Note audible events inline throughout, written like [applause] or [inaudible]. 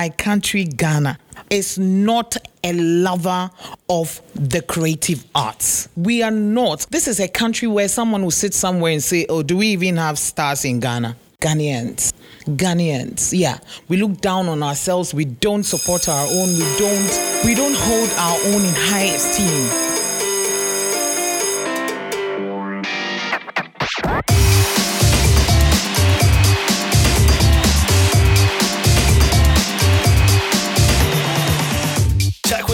my country, Ghana, is not a lover of the creative arts. We are not. This is a country where someone will sit somewhere and say, Oh, do we even have stars in Ghana? Ghanaians. Ghanaians. Yeah. We look down on ourselves. We don't support our own. We don't we don't hold our own in high esteem.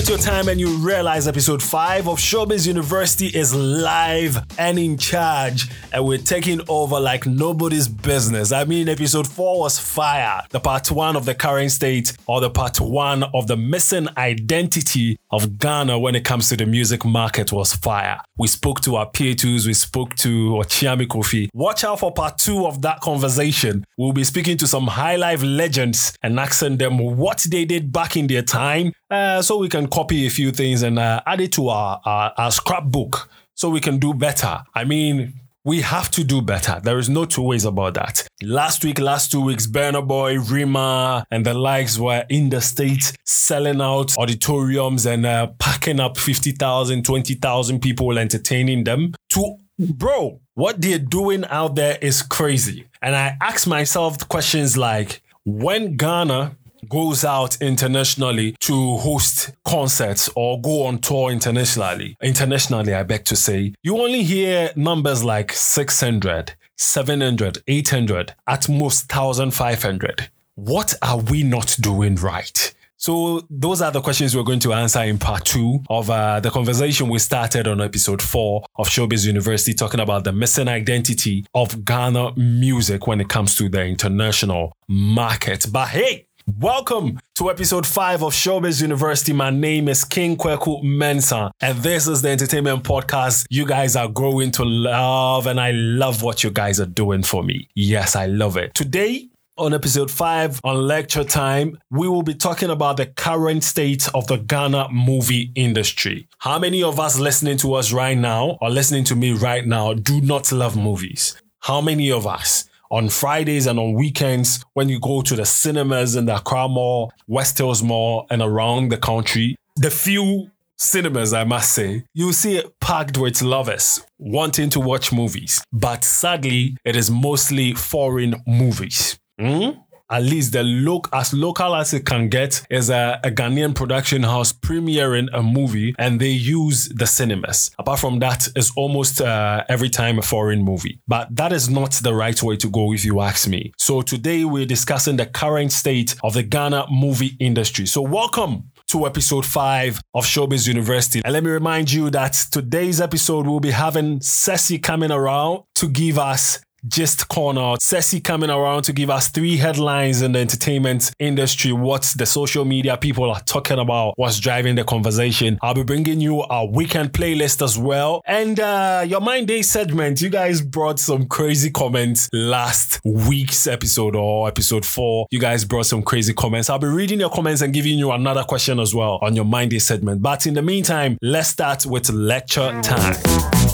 Your time and you realize episode 5 of Showbiz University is live and in charge, and we're taking over like nobody's business. I mean, episode 4 was fire, the part 1 of the current state, or the part 1 of the missing identity of Ghana when it comes to the music market was fire. We spoke to our P2s, we spoke to Okyeame Kofi. Watch out for part 2 of that conversation. We'll be speaking to some high life legends and asking them what they did back in their time uh, so we can copy a few things and uh, add it to our, our, our scrapbook so we can do better. I mean, we have to do better. There is no two ways about that. Last week, last two weeks, Burna Boy, Rima, and the likes were in the States selling out auditoriums and uh, packing up 50,000, 20,000 people, entertaining them. To, bro, what they're doing out there is crazy. And I ask myself questions like, when Ghana goes out internationally to host concerts or go on tour internationally, internationally, I beg to say, you only hear numbers like 600, 700, 800, at most 1,500. What are we not doing right? So those are the questions we're going to answer in part two of uh, the conversation we started on episode four of Showbiz University, talking about the missing identity of Ghana music when it comes to the international market. But hey, Welcome to episode 5 of Showbiz University. My name is King Kwaku Mensa, and this is the entertainment podcast you guys are growing to love, and I love what you guys are doing for me. Yes, I love it. Today, on episode 5 on lecture time, we will be talking about the current state of the Ghana movie industry. How many of us listening to us right now or listening to me right now do not love movies? How many of us? On Fridays and on weekends when you go to the cinemas in the Accra Mall, West Hills Mall, and around the country. The few cinemas, I must say, you see it packed with lovers wanting to watch movies. But sadly, it is mostly foreign movies. Mm? At least the look as local as it can get is a, a, Ghanaian production house premiering a movie and they use the cinemas. Apart from that, it's almost uh, every time a foreign movie. But that is not the right way to go if you ask me. So today we're discussing the current state of the Ghana movie industry. So welcome to episode 5 of Showbiz University. And let me remind you that today's episode will be having Ceci coming around to give us Gist Corner. Ceci coming around to give us three headlines in the entertainment industry, what the social media people are talking about, what's driving the conversation. I'll be bringing you a weekend playlist as well. And uh, your Mind Day segment, you guys brought some crazy comments last week's episode or episode four. You guys brought some crazy comments. I'll be reading your comments and giving you another question as well on your Mind Day segment. But in the meantime, let's start with lecture time.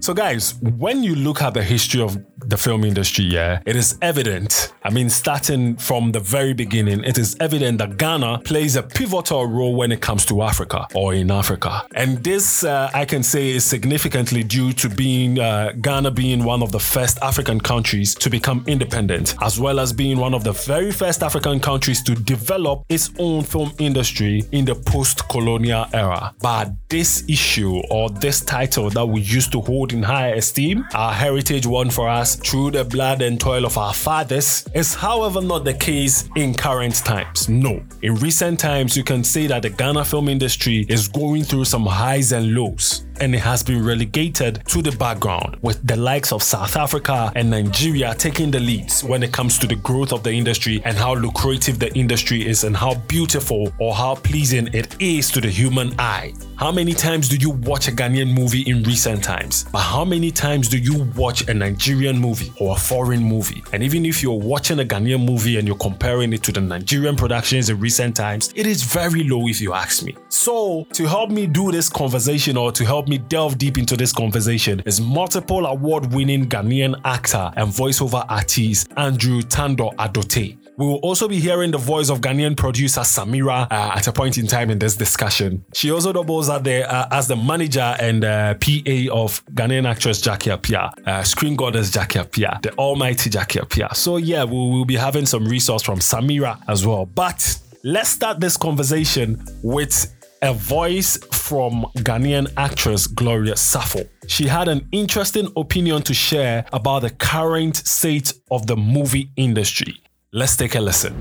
So, guys, when you look at the history of the film industry, yeah, it is evident. I mean, starting from the very beginning, it is evident that Ghana plays a pivotal role when it comes to Africa or in Africa. And this, uh, I can say, is significantly due to being uh, Ghana being one of the first African countries to become independent, as well as being one of the very first African countries to develop its own film industry in the post colonial era. But this issue or this title that we used to hold in high esteem, our heritage won for us through the blood and toil of our fathers, is however not the case in current times. No. In recent times, you can say that the Ghana film industry is going through some highs and lows and it has been relegated to the background, with the likes of South Africa and Nigeria taking the leads when it comes to the growth of the industry and how lucrative the industry is and how beautiful or how pleasing it is to the human eye. How many times do you watch a Ghanaian movie in recent times? But how many times do you watch a Nigerian movie or a foreign movie? And even if you're watching a Ghanaian movie and you're comparing it to the Nigerian productions in recent times, it is very low if you ask me. So, to help me do this conversation or to help me delve deep into this conversation is multiple award winning Ghanaian actor and voiceover artist Andrew Tandoh Adote. We will also be hearing the voice of Ghanaian producer Samira uh, at a point in time in this discussion. She also doubles as the, uh, as the manager and uh, PA of Ghanaian actress Jackie Appiah, uh, screen goddess Jackie Appiah, the almighty Jackie Appiah. So yeah, we will be having some resource from Samira as well. But let's start this conversation with a voice from Ghanaian actress Gloria Safo. She had an interesting opinion to share about the current state of the movie industry. Let's take a listen.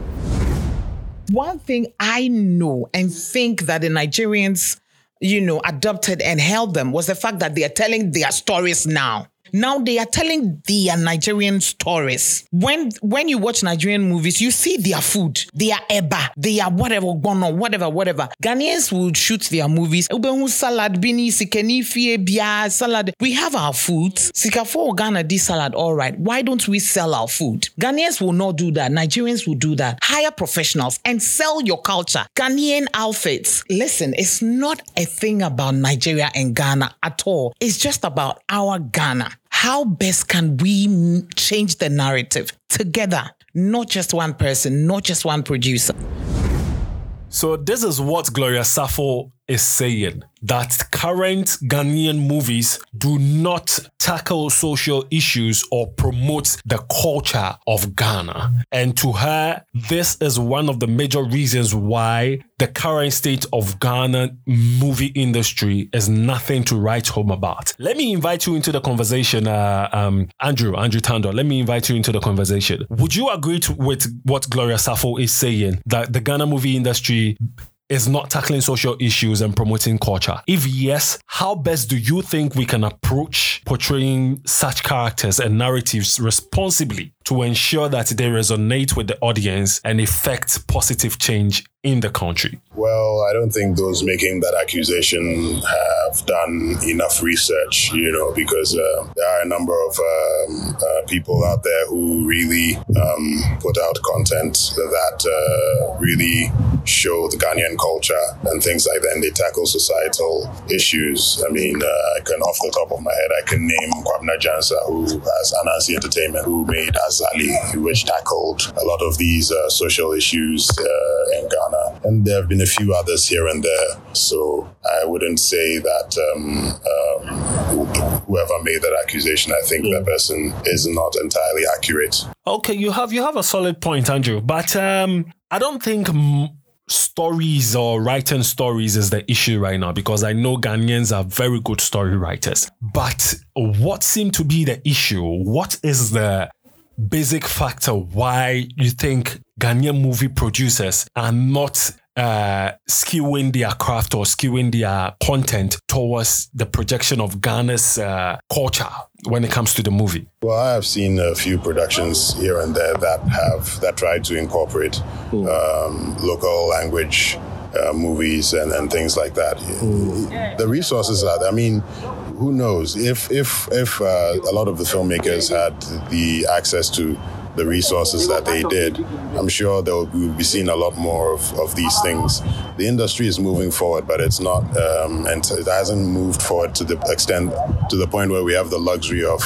One thing I know and think that the Nigerians, you know, adopted and held them was the fact that they are telling their stories now. Now they are telling their Nigerian stories. When when you watch Nigerian movies, you see their food, their eba, their whatever, bono, whatever, whatever. Ghanaians will shoot their movies. Ubehu salad, bini, sikeni, bia, salad. We have our food. Sikafo Ghana this salad, all right. Why don't we sell our food? Ghanaians will not do that. Nigerians will do that. Hire professionals and sell your culture. Ghanaian outfits. Listen, it's not a thing about Nigeria and Ghana at all. It's just about our Ghana how best can we change the narrative together, not just one person, not just one producer? So, this is what Gloria Safo is saying that current Ghanaian movies do not tackle social issues or promote the culture of Ghana. And to her, this is one of the major reasons why the current state of Ghana movie industry is nothing to write home about. Let me invite you into the conversation, uh, um, Andrew, Andrew Tandoh. Let me invite you into the conversation. Would you agree to, with what Gloria Safo is saying that the Ghana movie industry is not tackling social issues and promoting culture? If yes, how best do you think we can approach portraying such characters and narratives responsibly to ensure that they resonate with the audience and effect positive change in the country? Well, I don't think those making that accusation have done enough research, you know, because uh, there are a number of um, uh, people out there who really um, put out content that uh, really show the Ghanaian culture and things like that, and they tackle societal issues. I mean, uh, I can, off the top of my head, I can name Kwabena Gyansah, who has Anansi Entertainment, who made Azali, which tackled a lot of these uh, social issues uh, in Ghana. And there have been a few others here and there. So I wouldn't say that um, um, whoever made that accusation, I think that person is not entirely accurate. Okay, you have you have a solid point, Andrew, but um, I don't think. M- stories or writing stories is the issue right now because I know Ghanaians are very good story writers. But what seemed to be the issue? What is the basic factor why you think Ghanaian movie producers are not uh, skewing their craft or skewing their content towards the projection of Ghana's uh, culture when it comes to the movie? Well, I have seen a few productions here and there that have that try to incorporate um, local language uh, movies and, and things like that. Mm. The resources are. I mean, who knows? If if if uh, a lot of the filmmakers had the access to the resources that they did, I'm sure they'll we'll be seeing a lot more of, of these things. The industry is moving forward, but it's not, um, and it hasn't moved forward to the extent, to the point where we have the luxury of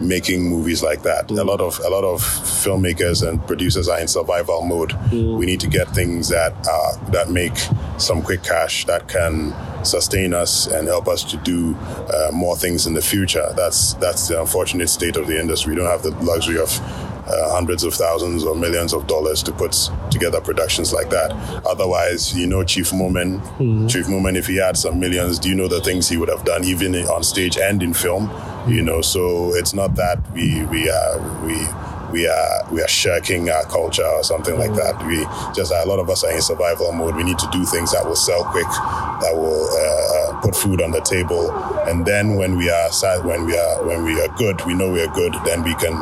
making movies like that. Mm. A lot of a lot of filmmakers and producers are in survival mode. Mm. We need to get things that uh, that make some quick cash that can sustain us and help us to do uh, more things in the future. That's that's the unfortunate state of the industry. We don't have the luxury of uh, hundreds of thousands or millions of dollars to put together productions like that. Otherwise, you know, Chief Moomen, mm-hmm. Chief Moomen, if he had some millions, do you know the things he would have done even on stage and in film? Mm-hmm. You know, so it's not that we we are we we are we are shirking our culture or something like that. We just a lot of us are in survival mode. We need to do things that will sell quick, that will uh, uh, put food on the table, and then when we are sad, when we are when we are good, we know we are good. Then we can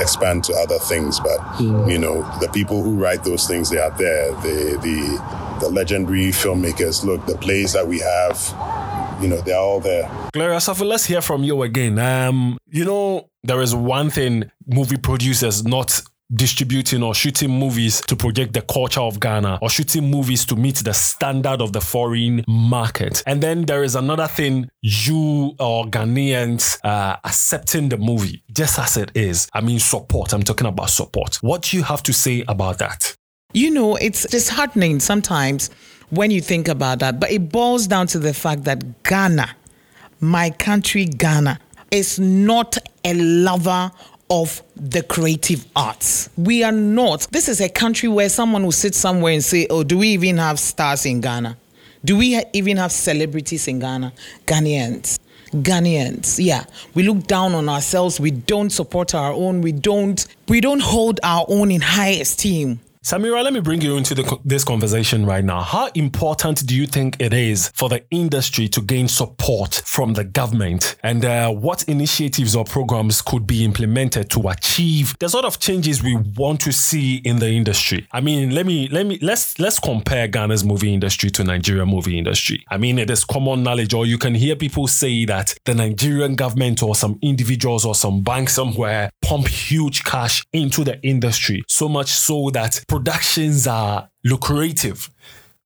expand to other things. But mm. you know, the people who write those things, they are there. The the the legendary filmmakers. Look, the plays that we have, you know, they're all there. Gloria Safo, let's hear from you again. Um, you know, there is one thing movie producers not distributing or shooting movies to project the culture of Ghana or shooting movies to meet the standard of the foreign market. And then there is another thing you or Ghanaians uh, accepting the movie just as it is. I mean, support. I'm talking about support. What do you have to say about that? You know, it's disheartening sometimes when you think about that, but it boils down to the fact that Ghana, my country, Ghana, is not a lover of the creative arts. We are not. This is a country where someone will sit somewhere and say, Oh, do we even have stars in Ghana? Do we even have celebrities in Ghana? Ghanaians. Ghanaians, yeah, we look down on ourselves. We don't support our own. We don't. We don't hold our own in high esteem. Samira, let me bring you into the, this conversation right now. How important do you think it is for the industry to gain support from the government? And uh, what initiatives or programs could be implemented to achieve the sort of changes we want to see in the industry? I mean, let me let me let's let's compare Ghana's movie industry to Nigerian movie industry. I mean, it is common knowledge, or you can hear people say that the Nigerian government or some individuals or some bank somewhere pump huge cash into the industry, so much so that productions are lucrative.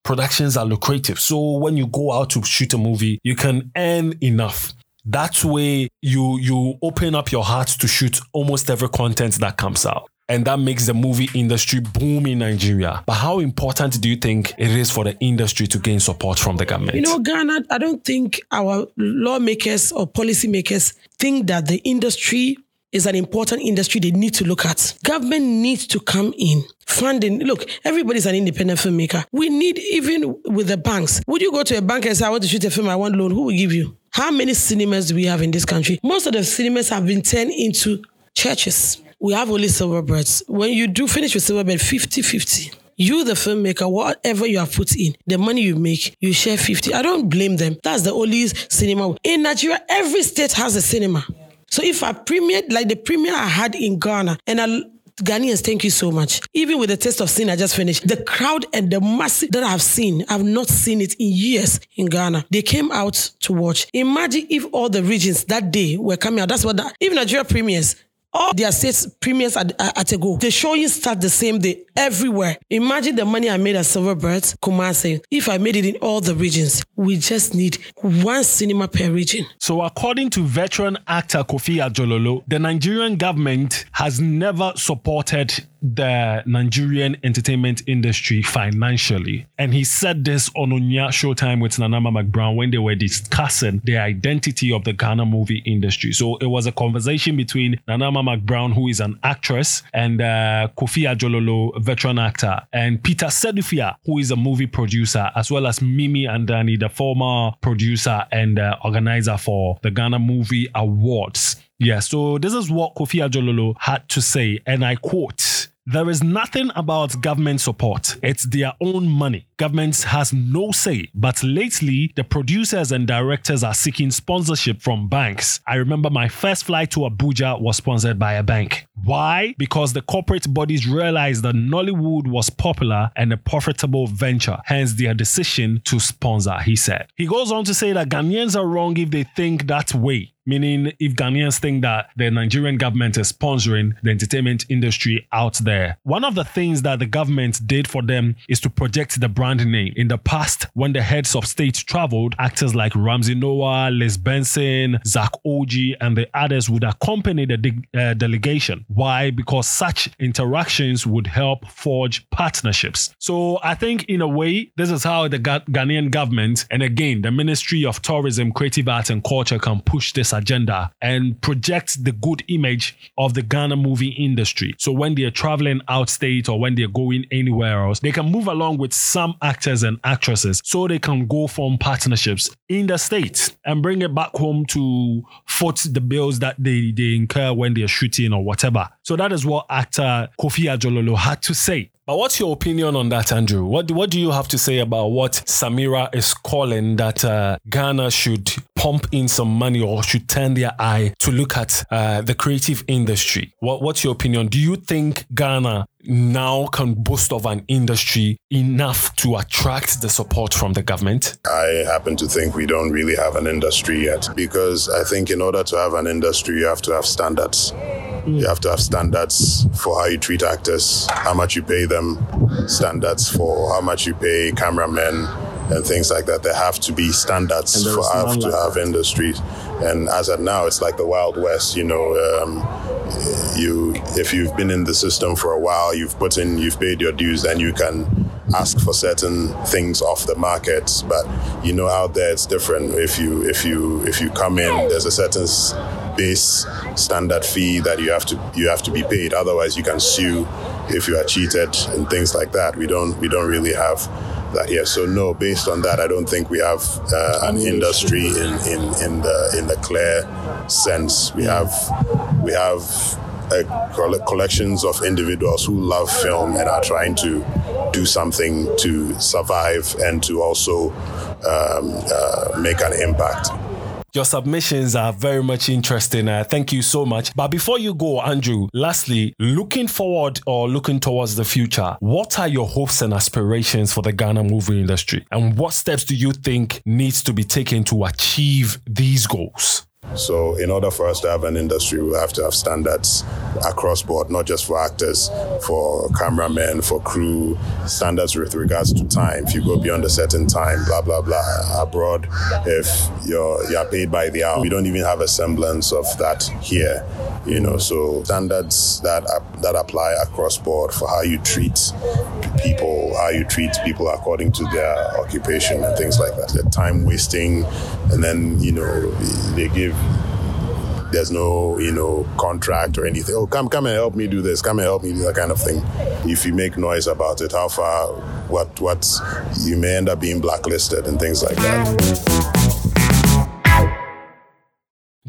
Productions are lucrative. So when you go out to shoot a movie, you can earn enough. That way you you open up your heart to shoot almost every content that comes out. And that makes the movie industry boom in Nigeria. But how important do you think it is for the industry to gain support from the government? You know, Ghana, I don't think our lawmakers or policymakers think that the industry is an important industry they need to look at. Government needs to come in. Funding. Look, everybody's an independent filmmaker. We need, even with the banks, would you go to a bank and say, I want to shoot a film, I want loan? Who will give you? How many cinemas do we have in this country? Most of the cinemas have been turned into churches. We have only silverbirds. When you do finish with silverbird, 50 50 you the filmmaker whatever you have put in the money you make you share 50 i don't blame them that's the only cinema in nigeria every state has a cinema so if I premiered like the premiere I had in Ghana and I Ghanaians, thank you so much. Even with the taste of sin I just finished, the crowd and the mass that I've seen, I've not seen it in years in Ghana. They came out to watch. Imagine if all the regions that day were coming out. That's what that, even Nigeria premieres, all their states premieres at, at a go. The showing start the same day everywhere. Imagine the money I made at Silverbird, Kumasi. If I made it in all the regions, we just need one cinema per region. So, according to veteran actor Kofi Adjorlolo, the Nigerian government has never supported the Nigerian entertainment industry financially. And he said this on Onua Showtime with Nana Ama McBrown when they were discussing the identity of the Ghana movie industry. So it was a conversation between Nana Ama McBrown, who is an actress, and uh, Kofi Adjorlolo, veteran actor, and Peter Sedufia, who is a movie producer, as well as Mimi Andani, the former producer and uh, organizer for the Ghana Movie Awards. Yeah, so this is what Kofi Adjorlolo had to say, and I quote. There is nothing about government support. It's their own money. Government has no say. But lately, the producers and directors are seeking sponsorship from banks. I remember my first flight to Abuja was sponsored by a bank. Why? Because the corporate bodies realized that Nollywood was popular and a profitable venture, hence their decision to sponsor, he said. He goes on to say that Ghanaians are wrong if they think that way meaning if Ghanaians think that the Nigerian government is sponsoring the entertainment industry out there. One of the things that the government did for them is to project the brand name. In the past, when the heads of state traveled, actors like Ramsey Nouah, Liz Benson, Zack Orji, and the others would accompany the de- uh, delegation. Why? Because such interactions would help forge partnerships. So I think, in a way, this is how the Ga- Ghanaian government and again the Ministry of Tourism, Creative Arts and Culture can push this agenda and project the good image of the Ghana movie industry. So when they're traveling out state or when they're going anywhere else, they can move along with some actors and actresses so they can go form partnerships in the states and bring it back home to foot the bills that they, they incur when they're shooting or whatever. So that is what actor Kofi Adjorlolo had to say. But what's your opinion on that, Andrew? What what do you have to say about what Samira is calling that uh, Ghana should pump in some money or should turn their eye to look at uh, the creative industry? What what's your opinion? Do you think Ghana now can boast of an industry enough to attract the support from the government? I happen to think we don't really have an industry yet because I think in order to have an industry, you have to have standards. You have to have standards for how you treat actors, how much you pay them, standards for how much you pay cameramen and things like that. There have to be standards for have to like have industries. And as of now, it's like the Wild West. You know, um, you if you've been in the system for a while, you've put in, you've paid your dues, then you can ask for certain things off the market. But you know, out there it's different. If you if you if you come in, there's a certain base standard fee that you have to you have to be paid. Otherwise, you can sue if you are cheated and things like that. We don't we don't really have that here. So no, based on that, I don't think we have uh, an industry in, in, in the in the clear sense. We have we have collections of individuals who love film and are trying to do something to survive and to also um, uh, make an impact. Your submissions are very much interesting. Uh, thank you so much. But before you go, Andrew, lastly, looking forward or looking towards the future, what are your hopes and aspirations for the Ghana movie industry? And what steps do you think needs to be taken to achieve these goals? So, in order for us to have an industry, we have to have standards across board, not just for actors, for cameramen, for crew, standards with regards to time. If you go beyond a certain time, blah blah blah. Abroad, if you're you're paid by the hour, we don't even have a semblance of that here. You know, so standards that that apply across board for how you treat people, how you treat people according to their occupation and things like that. The time wasting, and then you know they give there's no you know contract or anything. Oh come come and help me do this come and help me do that kind of thing. If you make noise about it how far what what you may end up being blacklisted and things like that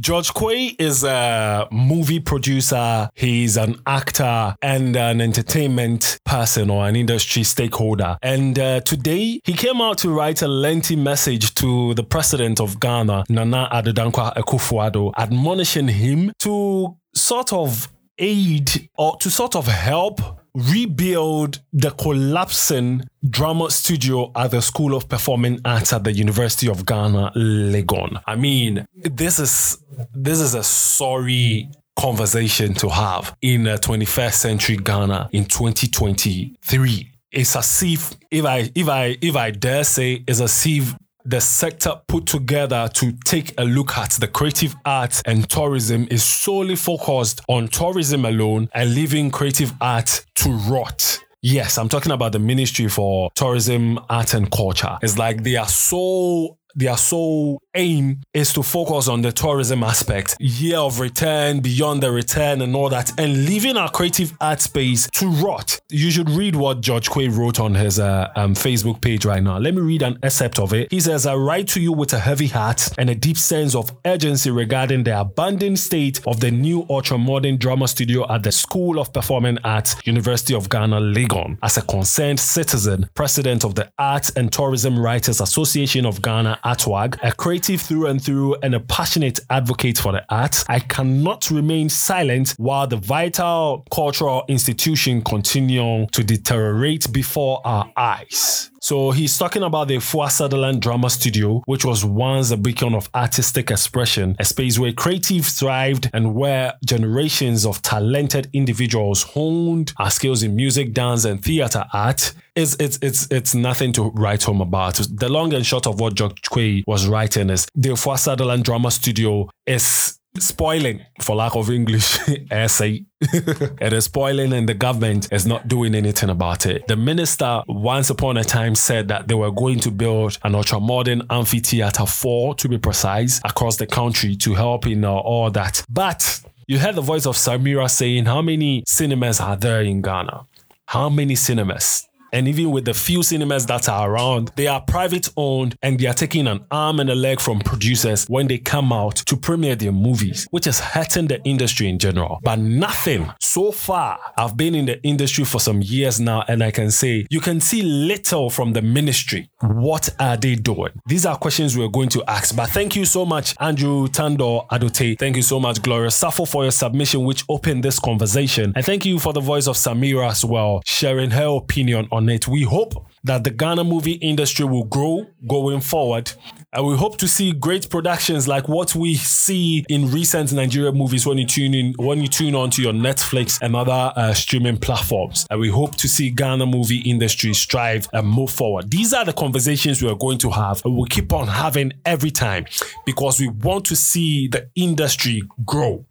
George Quaye is a movie producer. He's an actor and an entertainment person or an industry stakeholder. And uh, today he came out to write a lengthy message to the president of Ghana, Nana Addo Akufo-Addo, admonishing him to sort of aid or to sort of help rebuild the collapsing drama studio at the School of Performing Arts at the University of Ghana, Legon. I mean, this is this is a sorry conversation to have in uh, a 21st century Ghana in 2023. It's as if if I if I if I dare say it's as if the sector put together to take a look at the creative arts and tourism is solely focused on tourism alone and leaving creative art to rot. Yes, I'm talking about the Ministry for Tourism, Art and Culture. It's like they are so they are sole aim is to focus on the tourism aspect, year of return, beyond the return, and all that, and leaving our creative art space to rot. You should read what George Quaye wrote on his uh, um, Facebook page right now. Let me read an excerpt of it. He says, I write to you with a heavy heart and a deep sense of urgency regarding the abandoned state of the new ultra modern drama studio at the School of Performing Arts, University of Ghana, Legon. As a concerned citizen, president of the Arts and Tourism Writers Association of Ghana, ATWAG, a creative through and through and a passionate advocate for the arts, I cannot remain silent while the vital cultural institution continue to deteriorate before our eyes. So he's talking about the Efua Sutherland Drama Studio, which was once a beacon of artistic expression, a space where creative thrived and where generations of talented individuals honed our skills in music, dance, and theater art. It's, it's, it's, it's nothing to write home about. The long and short of what George Quaye was writing is the Efua Sutherland Drama Studio is spoiling, for lack of English [laughs] essay. [laughs] it is spoiling and the government is not doing anything about it. The minister once upon a time said that they were going to build an ultra modern amphitheater four to be precise across the country to help in uh, all that. But you heard the voice of Samira saying how many cinemas are there in Ghana? How many cinemas? And even with the few cinemas that are around, they are private owned and they are taking an arm and a leg from producers when they come out to premiere their movies, which is hurting the industry in general. But nothing so far. I've been in the industry for some years now, and I can say you can see little from the ministry. What are they doing? These are questions we're going to ask. But thank you so much, Andrew Tandoh Adote. Thank you so much, Gloria Safo, for your submission, which opened this conversation. And thank you for the voice of Samira as well, sharing her opinion on it. We hope that the Ghana movie industry will grow going forward. And we hope to see great productions like what we see in recent Nigerian movies when you tune in, when you tune on to your Netflix and other uh, streaming platforms. And we hope to see Ghana movie industry strive and move forward. These are the conversations we are going to have and we'll keep on having every time because we want to see the industry grow.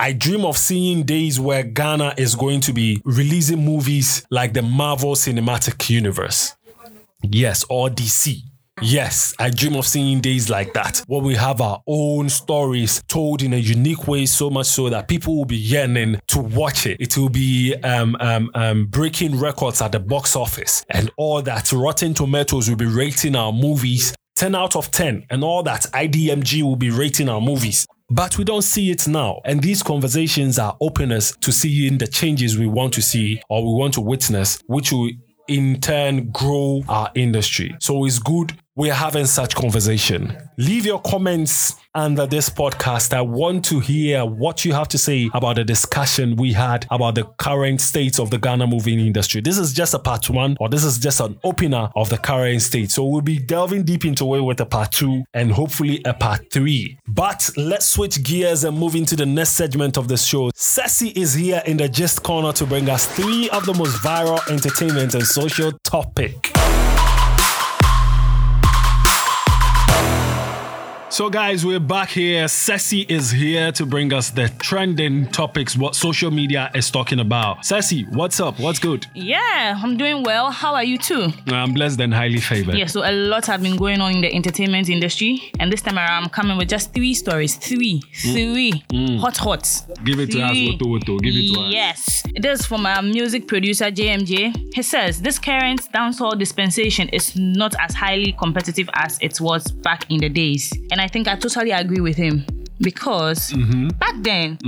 I dream of seeing days where Ghana is going to be releasing movies like the Marvel Cinematic Universe. Yes, or DC. Yes, I dream of seeing days like that where we have our own stories told in a unique way, so much so that people will be yearning to watch it. It will be um, um, um, breaking records at the box office and all that. Rotten Tomatoes will be rating our movies 10 out of 10 and all that. IDMG will be rating our movies. But we don't see it now. And these conversations are openers to seeing the changes we want to see or we want to witness, which will in turn grow our industry. So it's good we're having such conversation. Leave your comments under this podcast. I want to hear what you have to say about the discussion we had about the current state of the Ghana movie industry. This is just a part one, or this is just an opener of the current state. So we'll be delving deep into it with a part two and hopefully a part three. But let's switch gears and move into the next segment of the show. Ceci is here in the Gist Corner to bring us three of the most viral entertainment and social topic. So, guys, we're back here. Ceci is here to bring us the trending topics, what social media is talking about. Ceci, what's up? What's good? Yeah, I'm doing well. How are you too? I'm blessed and highly favored. Yeah, so a lot have been going on in the entertainment industry, and this time around, I'm coming with just three stories. Three, mm. three, mm. hot, hot. Give it to us, Woto Woto. Give it to us. Yes, it is from our music producer JMJ. He says this current dancehall dispensation is not as highly competitive as it was back in the days, and I think I totally agree with him because Mm-hmm. back then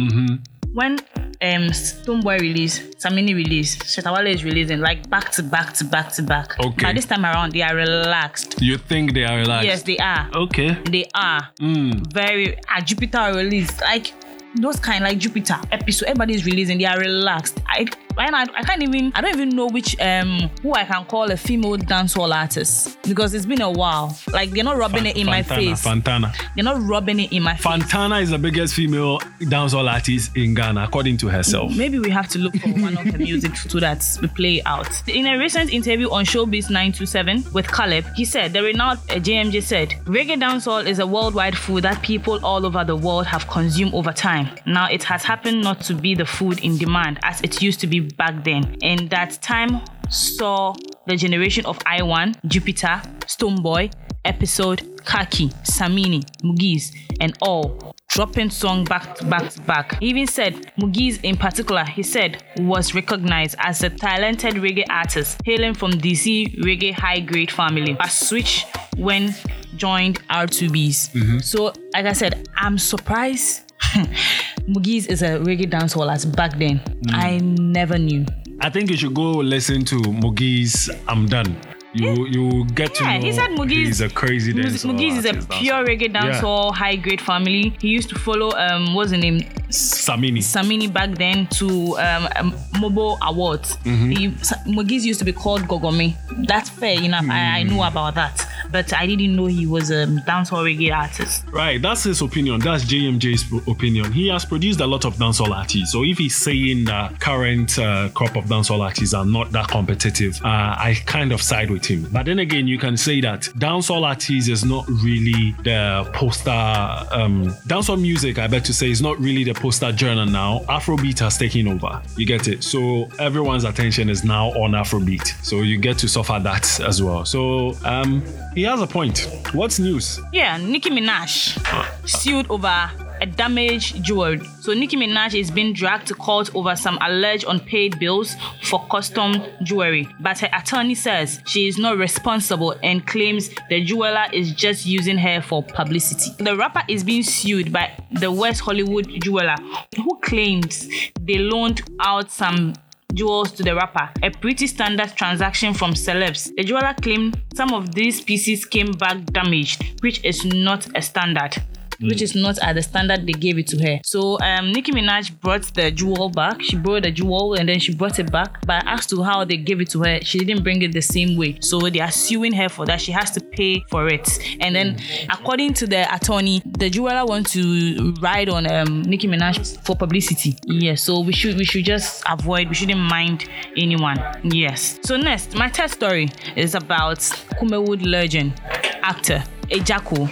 when um Stonebwoy release, Samini release, Shatta Wale is releasing like back to back to back to back. Okay. But this time around, they are relaxed. You think they are relaxed? Yes, they are. Okay. They are Mm. very uh, Jupiter release like those kind like Jupiter episode. Everybody is releasing. They are relaxed. I right now I can't even I don't even know which um who I can call a female dancehall artist because it's been a while. Like they're not rubbing it in my face. Fantana. They're not rubbing it in my face. Fantana is the biggest female dancehall artist in Ghana, according to herself. Maybe we have to look for one of her music so that we play out. In a recent interview on Showbiz 927 with Caleb, he said the renowned uh, JMJ said reggae dancehall is a worldwide food that people all over the world have consumed over time. Now it has happened not to be the food in demand as it used to be back then, and that time saw the generation of Iwan, Jupiter, Stonebwoy, Episode, Kaki, Samini, Mugeez, and all dropping song back to back to back. He even said Mugeez in particular, he said, was recognized as a talented reggae artist hailing from DC reggae high grade family. A switch when joined R2Bees. Mm-hmm. So, like I said, I'm surprised. [laughs] Mugeez is a reggae dancehall as back then. Mm. I never knew. I think you should go listen to Mugi's I'm Done. You you get to Yeah, know he said Mugeez. he's a crazy dancer. Mugeez is a pure dancer. reggae dancehall, high grade family. He used to follow um what's the name Samini. Samini back then to um, um Mobo Awards. He, Mugeez used to be called Gogomi. That's fair enough. I, I know about that, but I didn't know he was a dancehall reggae artist. Right, that's his opinion. That's JMJ's opinion. He has produced a lot of dancehall artists. So if he's saying that current uh, crop of dancehall artists are not that competitive, uh, I kind of side with him. But then again, you can say that dancehall artists is not really the poster. Um, dancehall music, I bet to say, is not really the poster genre now. Afrobeat has taken over. You get it. So everyone's attention is now on Afrobeat. So you get to suffer that as well. So um, he has a point. What's news? Yeah, Nicki Minaj sued over a damaged jewelry. So Nicki Minaj is being dragged to court over some alleged unpaid bills for custom jewelry. But her attorney says she is not responsible and claims the jeweler is just using her for publicity. The rapper is being sued by the West Hollywood jeweler who claims they loaned out some jewels to the rapper, a pretty standard transaction from celebs. The jeweler claimed some of these pieces came back damaged, which is not a standard. Which is not at the standard they gave it to her. So um, Nicki Minaj brought the jewel back. She brought the jewel and then she brought it back. But asked to how they gave it to her, she didn't bring it the same way. So they are suing her for that. She has to pay for it. And then, according to the attorney, the jeweler wants to ride on um, Nicki Minaj for publicity. Yeah. So we should we should just avoid. We shouldn't mind anyone. Yes. So next, my third story is about Kumawood legend actor Agya Koo.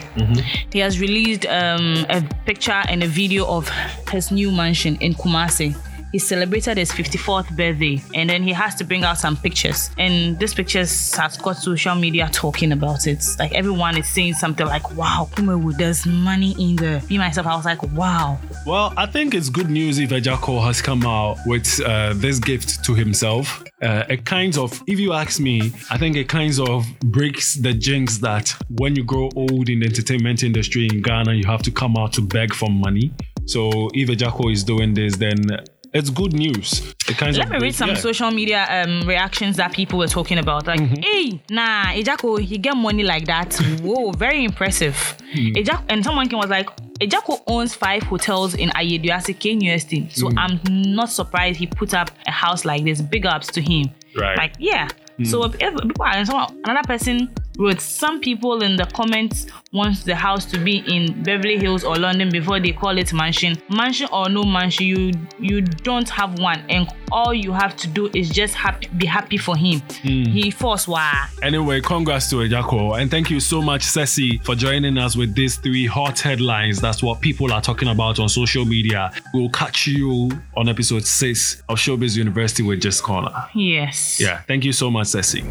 He has released um, a picture and a video of his new mansion in Kumasi. He celebrated his 54th birthday and then he has to bring out some pictures. And these pictures has got social media talking about it. Like everyone is saying something like, wow, Kumawood, there's money in there. Me myself, I was like, wow. Well, I think it's good news if Agya Koo has come out with uh, this gift to himself. Uh, it kind of, if you ask me, I think it kind of breaks the jinx that when you grow old in the entertainment industry in Ghana, you have to come out to beg for money. So if Agya Koo is doing this, then it's good news. It kind Let of me read some yeah. social media um, reactions that people were talking about. Like, hey, nah, Agya Koo, he get money like that. [laughs] Whoa, very impressive. Agya Koo, and someone came was like, Agya Koo owns five hotels in Ayeduase, KNUST. So hmm. I'm not surprised he put up a house like this. Big ups to him. Right. Like, yeah. So hmm. if, if people are, someone, another person wrote, some people in the comments wants the house to be in Beverly Hills or London before they call it mansion. Mansion or no mansion, you you don't have one, and all you have to do is just happy, be happy for him. Hmm. He forced wah. Anyway, congrats to Agya Koo. And thank you so much, Ceci, for joining us with these three hot headlines. That's what people are talking about on social media. We'll catch you on episode six of Showbiz University with Gist Corner. Yes. Yeah, thank you so much, Ceci.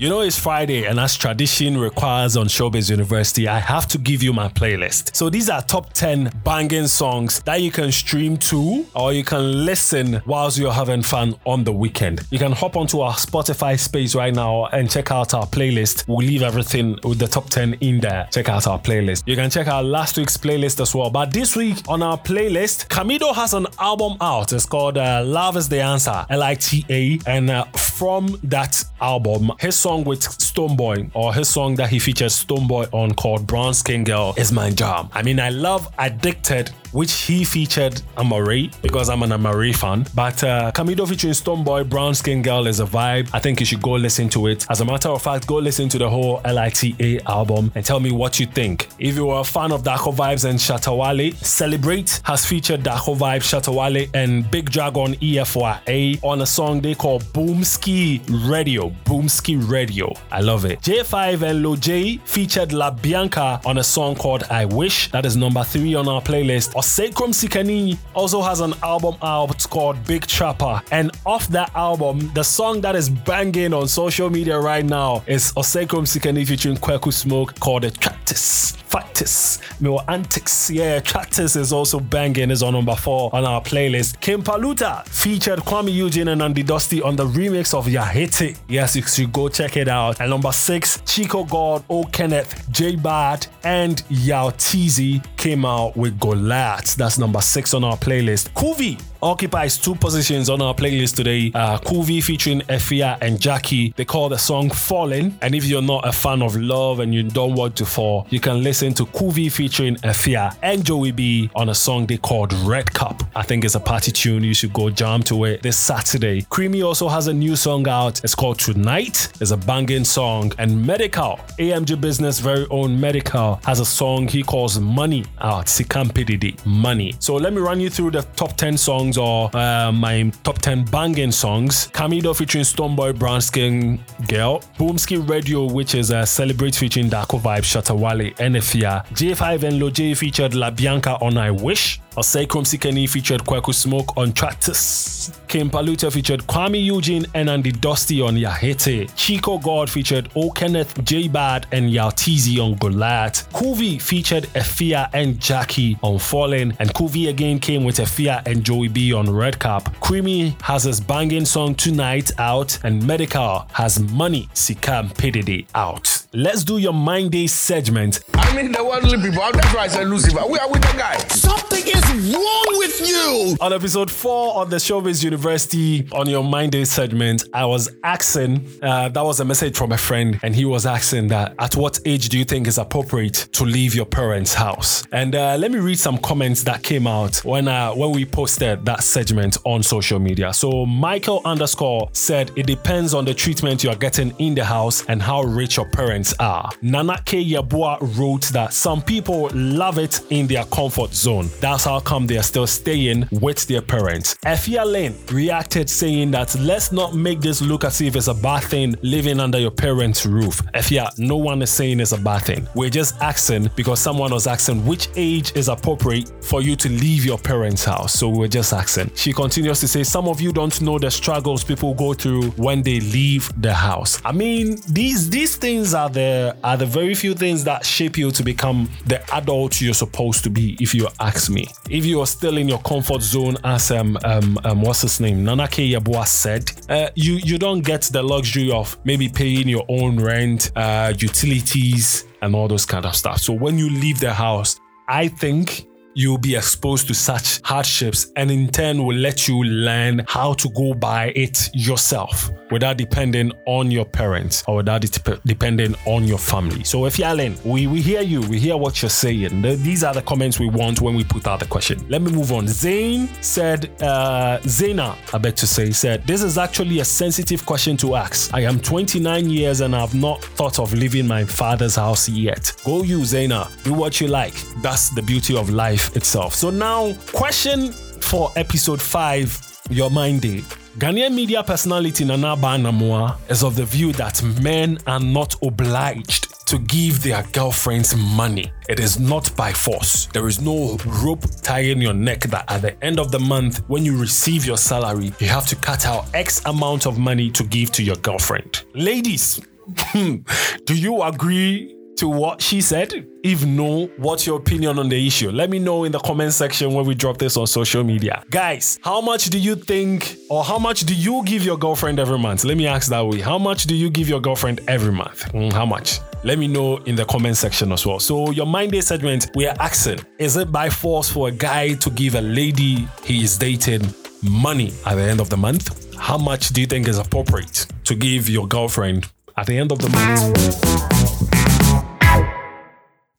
You know, it's Friday, and as tradition requires on Showbiz University, I have to give you my playlist. So these are top 10 banging songs that you can stream to or you can listen whilst you're having fun on the weekend. You can hop onto our Spotify space right now and check out our playlist. We'll leave everything with the top 10 in there. Check out our playlist. You can check out last week's playlist as well. But this week on our playlist, Camidoh has an album out. It's called uh, Love is the Answer, L I T A. And uh, from that album, his song with Stonebwoy, or his song that he features Stonebwoy on called Brown Skin Girl, is my jam. I mean, I love Addicted, which he featured Amaarae because I'm an Amaarae fan. But uh, Camidoh featuring Stonebwoy, Brown Skin Girl is a vibe. I think you should go listen to it. As a matter of fact, go listen to the whole LITA album and tell me what you think. If you are a fan of Darko Vibes and Shatta Wale, Celebrate has featured Darko Vibes, Shatta Wale, and Big Dragon EFYA on a song they call Boomski Radio. Boomski Radio. I love it. J5 and Lil J featured La Bianca on a song called I Wish. That is number three on our playlist. Oseikrom Sikanii also has an album out called Big Chopper, And off that album, the song that is banging on social media right now is Oseikrom Sikanii featuring Kweku Smoke called the Tractus. Factus. Mil Antics. Yeah, Tractus is also banging, is on number four on our playlist. Kim Paluta featured Kuami Eugene and Andy Dosty on the remix of Yahiti. Yes, you should go check it out. And number six, Chico God, O Kenneth, J Bad, and Yao Teezy came out with Goliath. That's number six on our playlist. Kuvie occupies two positions on our playlist today. Uh, Kuvie featuring Efia and Jackie. They call the song Falling. And if you're not a fan of love and you don't want to fall, you can listen to Kuvie featuring Efia and Joey B on a song they called Red Cup. I think it's a party tune. You should go jam to it this Saturday. Creamy also has a new song out. It's called Tonight. It's a banging song. And Medikal, AMG Business very own Medikal, has a song he calls Money out. Sikampididi, Money. So let me run you through the top 10 songs or uh, my top 10 banging songs. Camidoh featuring Stonebwoy Brown Skin Girl. Boomski Radio, which is a Celebrate featuring Darko Vibe, Shatta Wale, Enefia. J5 and Loj featured La Bianca on I Wish. Osei Sikeni featured Kweku Smoke on Tractus. Kim Paluta featured Kuami Eugene and Andy Dosty on Yahete. Chico God featured O Kenneth J Bad and Yao Teezy on Goliath. Kuvie featured Efia and Jackie on Fallen. And Kuvie again came with Efia and Joey B on Red Cap. Creamy has his banging song Tonight out. And Medikal has Money Sikam Pedidi out. Let's do your mind day segment. I mean the worldly people. That's why I said Lucifer. We are with the guy. Something is wrong with you. On episode four of the Showbiz University on your mind day segment, I was asking, uh, that was a message from a friend, and he was asking that at what age do you think is appropriate to leave your parents' house? And uh, let me read some comments that came out when uh, when we posted that segment on social media. So Michael underscore said it depends on the treatment you are getting in the house and how rich your parents are. Nana K Yabua wrote that some people love it in their comfort zone. That's how come they are still staying with their parents. Efia Lane reacted saying that let's not make this look as if it's a bad thing living under your parents' roof. Efia, no one is saying it's a bad thing. We're just asking because someone was asking which age is appropriate for you to leave your parents' house. So we're just asking. She continues to say some of you don't know the struggles people go through when they leave the house. I mean, these these things are the are the very few things that shape you to become the adult you're supposed to be. If you ask me, if you are still in your comfort zone, as um um, um what's his name, Nanake Yabua said, uh, you you don't get the luxury of maybe paying your own rent, uh, utilities, and all those kind of stuff. So when you leave the house, I think you'll be exposed to such hardships and in turn will let you learn how to go by it yourself without depending on your parents or without dep- depending on your family. So if you're Alan, we, we hear you, we hear what you're saying. The- these are the comments we want when we put out the question. Let me move on. Zain said, uh, Zaina, I bet to say, said, this is actually a sensitive question to ask. I am 29 years and I've not thought of leaving my father's house yet. Go you, Zaina. Do what you like. That's the beauty of life itself. So now, question for episode 5, Your Mind Day. Ghanaian media personality Nana Banamua is of the view that men are not obliged to give their girlfriends money. It is not by force. There is no rope tying your neck that at the end of the month, when you receive your salary, you have to cut out X amount of money to give to your girlfriend. Ladies, [laughs] do you agree to what she said? If no, what's your opinion on the issue? Let me know in the comment section when we drop this on social media. Guys, how much do you think or how much do you give your girlfriend every month? Let me ask that way. How much do you give your girlfriend every month? Mm, how much? Let me know in the comment section as well. So, your mind day segment, we are asking Is it by force for a guy to give a lady he is dating money at the end of the month? How much do you think is appropriate to give your girlfriend at the end of the month?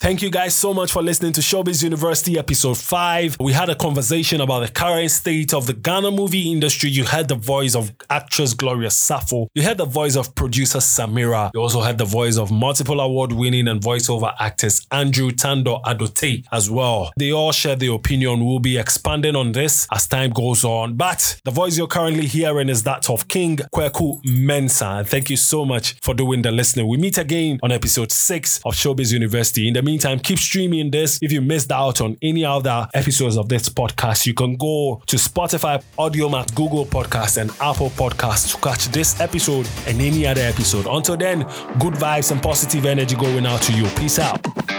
Thank you guys so much for listening to Showbiz University episode 5. We had a conversation about the current state of the Ghana movie industry. You heard the voice of actress Gloria Safo. You heard the voice of producer Samira. You also heard the voice of multiple award winning and voiceover actors Andrew Tandoh Adote as well. They all share their opinion. We'll be expanding on this as time goes on. But the voice you're currently hearing is that of King Kwaku Mensa. Thank you so much for doing the listening. We meet again on episode 6 of Showbiz University. In the meantime, keep streaming this. If you missed out on any other episodes of this podcast, you can go to Spotify, Audiomack, Google Podcasts, and Apple Podcasts to catch this episode and any other episode. Until then, good vibes and positive energy going out to you. Peace out.